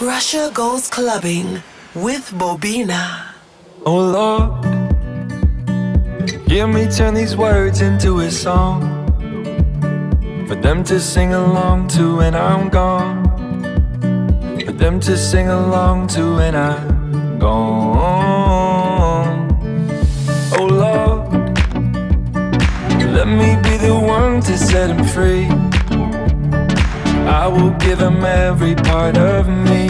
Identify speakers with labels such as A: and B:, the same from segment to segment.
A: Russia goes clubbing with Bobina.
B: Oh Lord, hear me turn these words into a song for them to sing along to when I'm gone. For them to sing along to when I'm gone. Oh Lord, let me be the one to set them free. I will give them every part of me.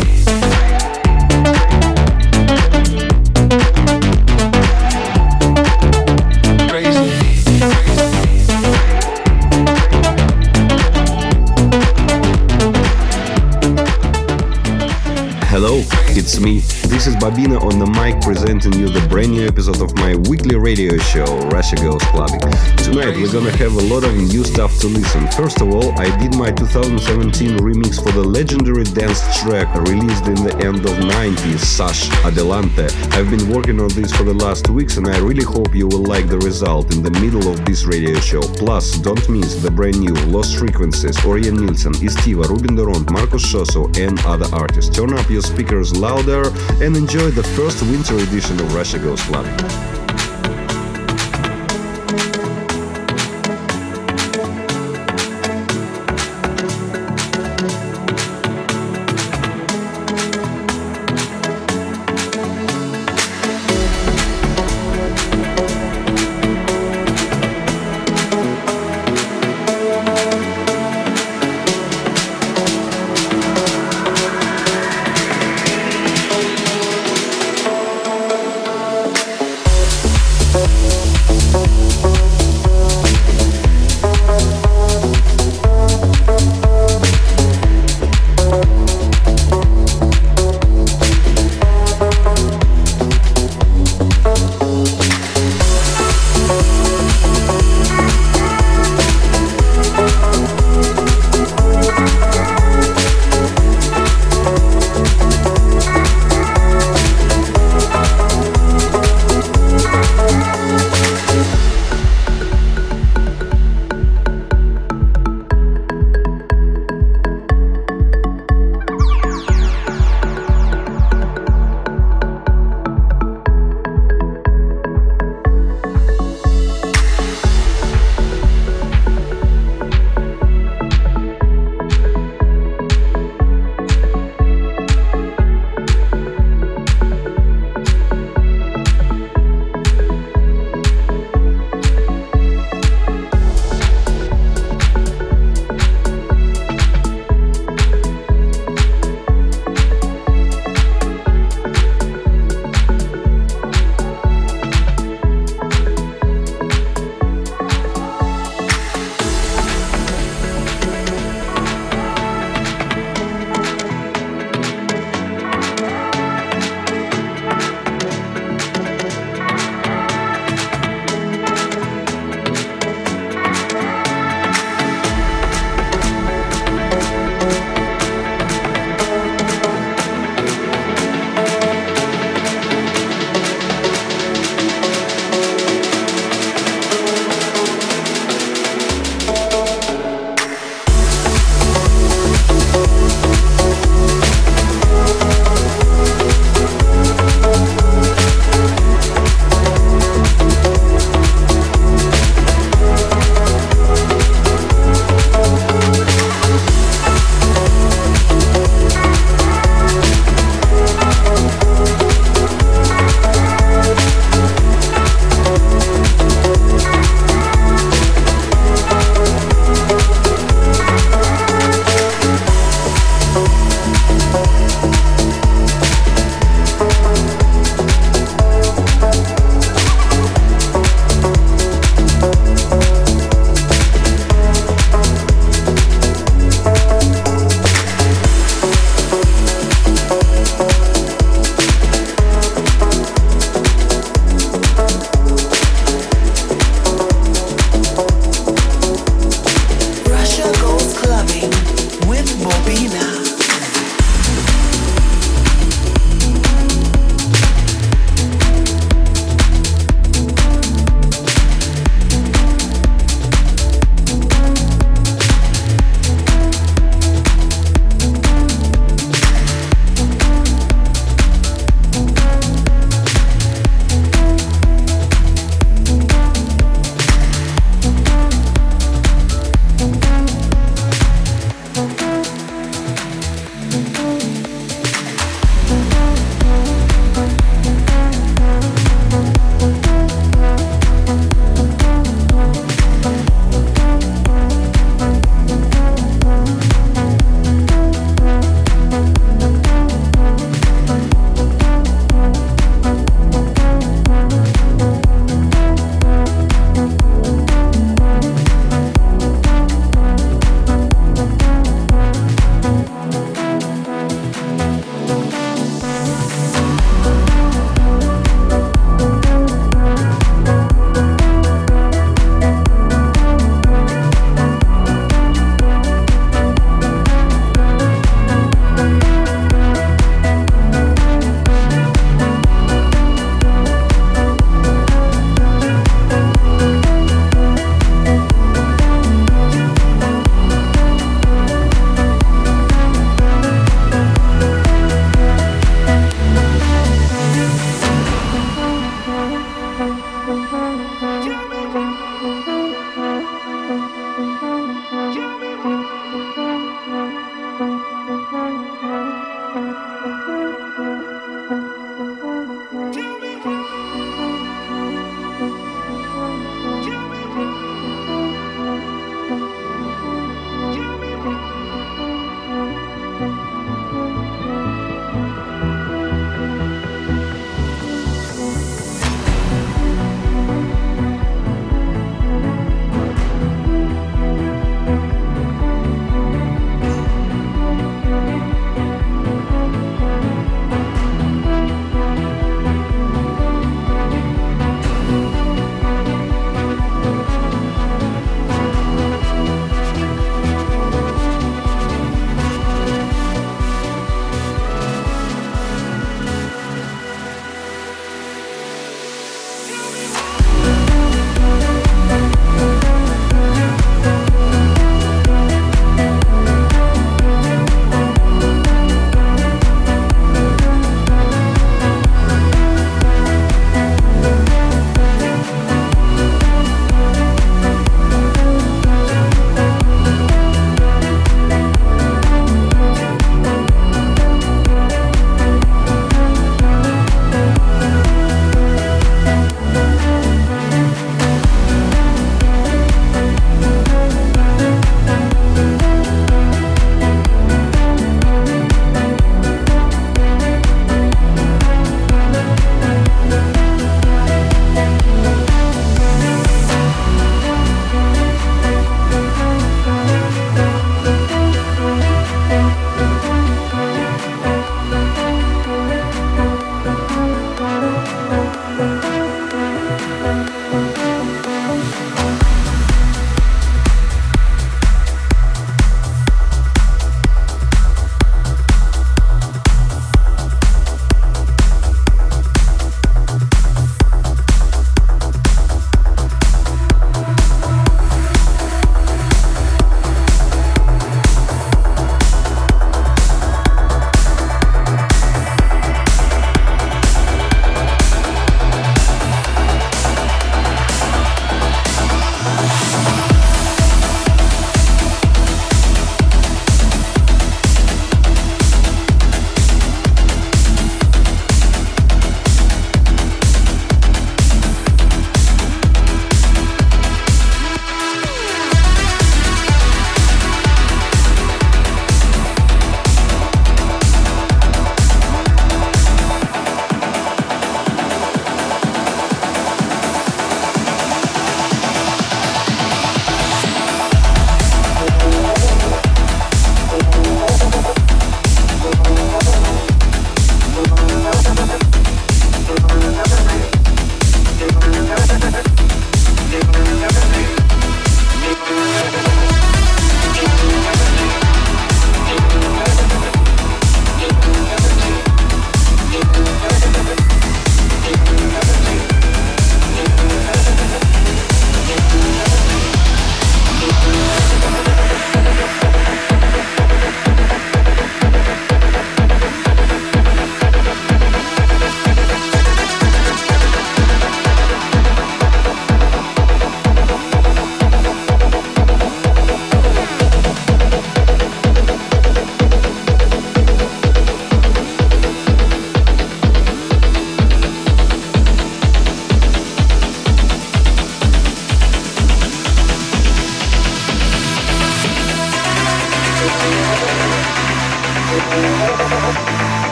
C: It's me. This is Bobina on the mic presenting you the brand new episode of my weekly radio show, Russia Goes Clubbing. Tonight we're gonna have a lot of new stuff to listen. First of all, I did my 2017 remix for the legendary dance track released in the end of 90s, Sash Adelante. I've been working on this for the last weeks and I really hope you will like the result in the middle of this radio show. Plus, don't miss the brand new Lost Frequencies, Orjan Nilsen, Estiva, Ruben Durant, Markus Schulz and other artists. Turn up your speakers louder and enjoy the first winter edition of Russia Goes Clubbing.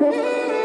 C: Mm-hmm.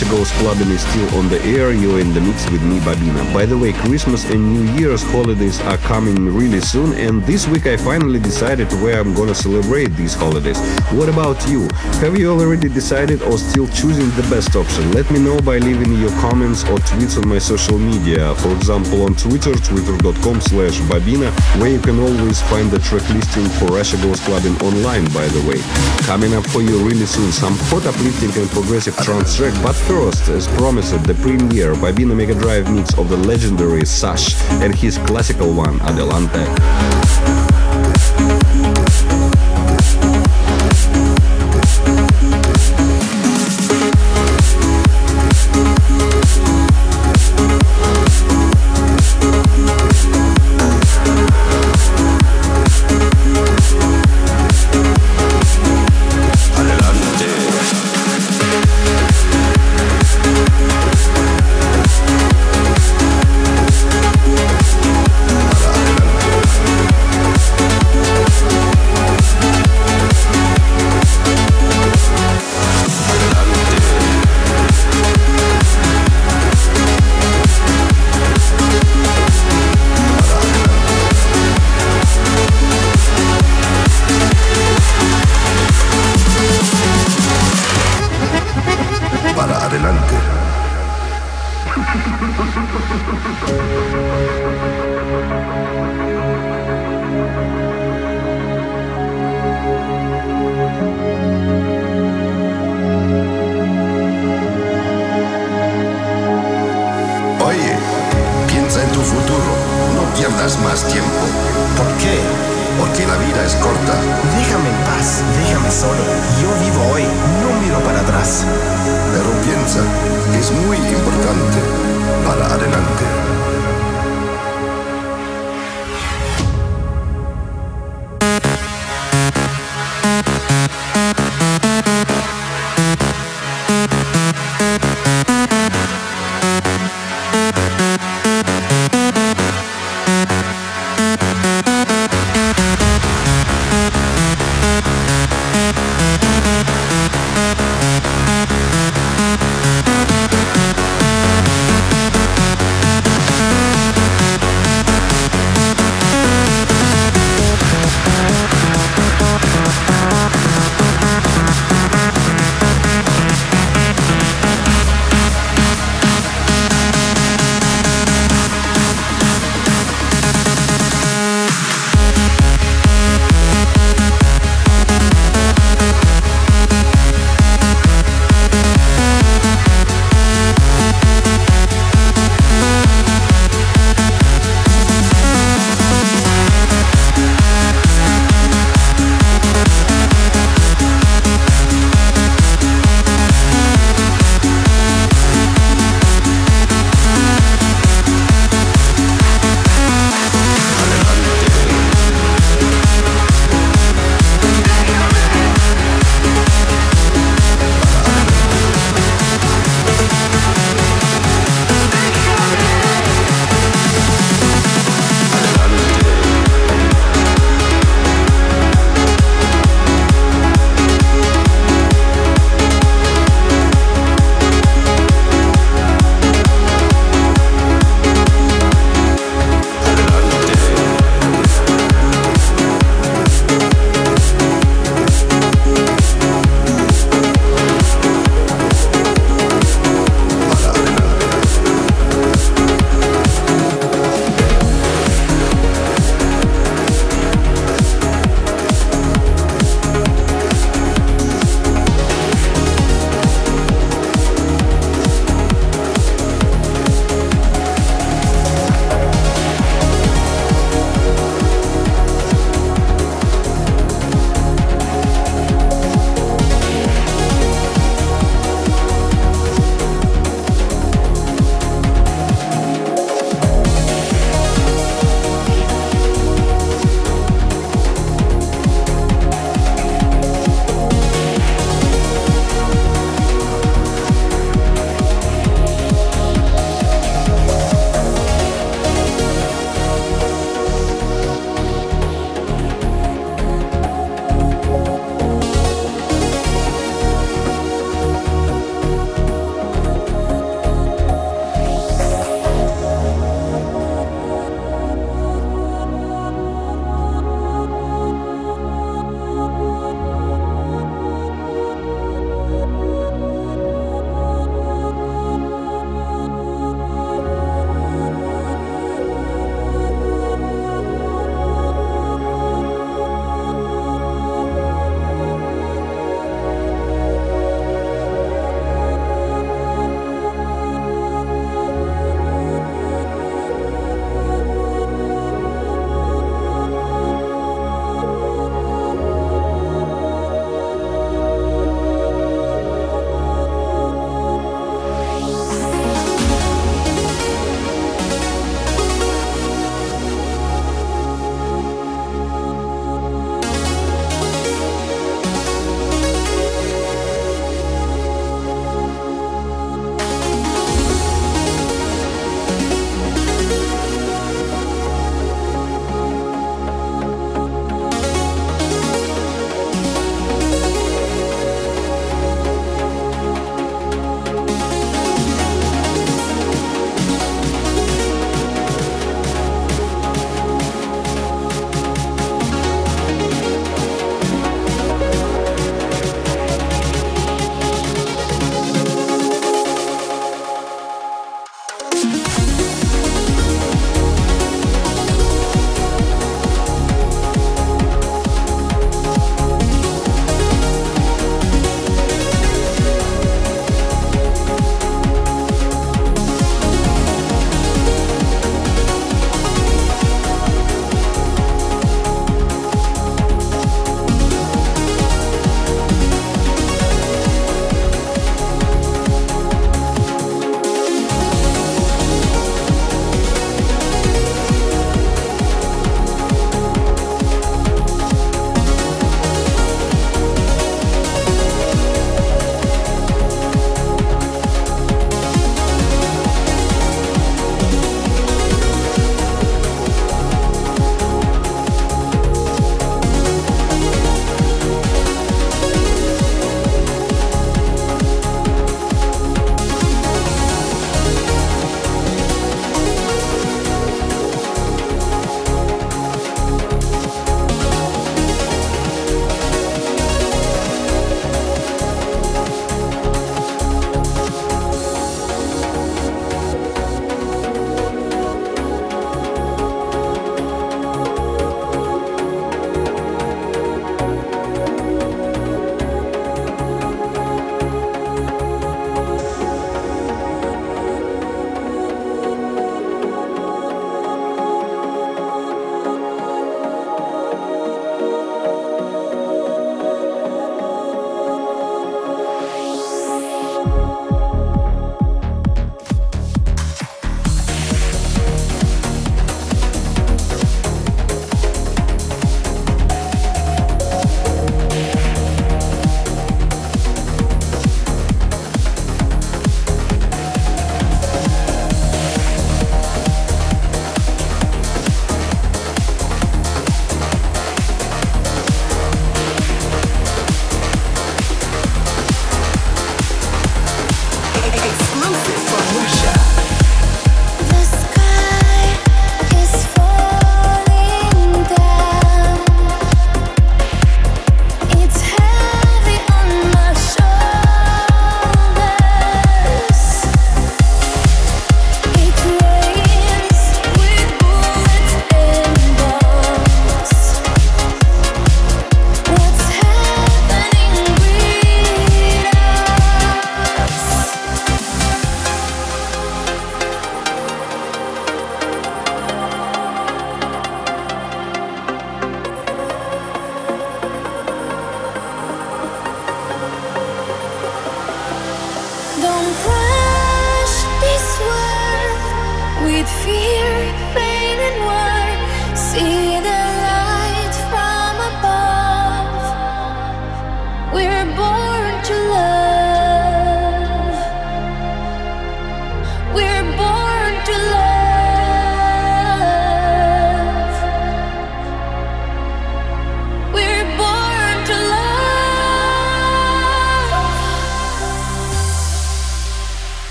C: 8 Those Clubbing is still on the air. You're in the mix with me, Bobina. By the way, Christmas and New Year's holidays are coming really soon, and this week I finally decided where I'm gonna celebrate these holidays. What about you? Have you already decided or still choosing the best option? Let me know by leaving your comments or tweets on my social media. For example, on Twitter, twitter.com slash Bobina, where you can always find the track listing for Russia Goes Clubbing online, by the way. Coming up for you really soon, some hot uplifting and progressive trance track, but first, as promised, the premiere Bobina Mega Drive mix of the legendary Sash and his classical one, Adelante.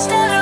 C: still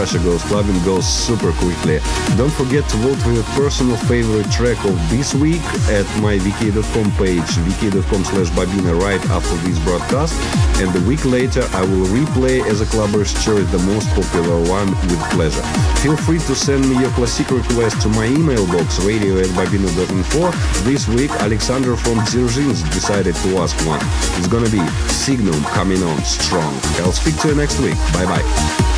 C: Russia Goes Clubbing goes super quickly. Don't forget to vote for your personal favorite track of this week at my vk.com page, vk.com slash bobina right after this broadcast. And a week later, I will replay as a clubber's choice the most popular one with pleasure. Feel free to send me your classic request to my email box, radio at bobina.info. This week, Alexander from Dzerzhinsk decided to ask one. It's gonna be Signum coming on strong. I'll speak to you next week. Bye bye.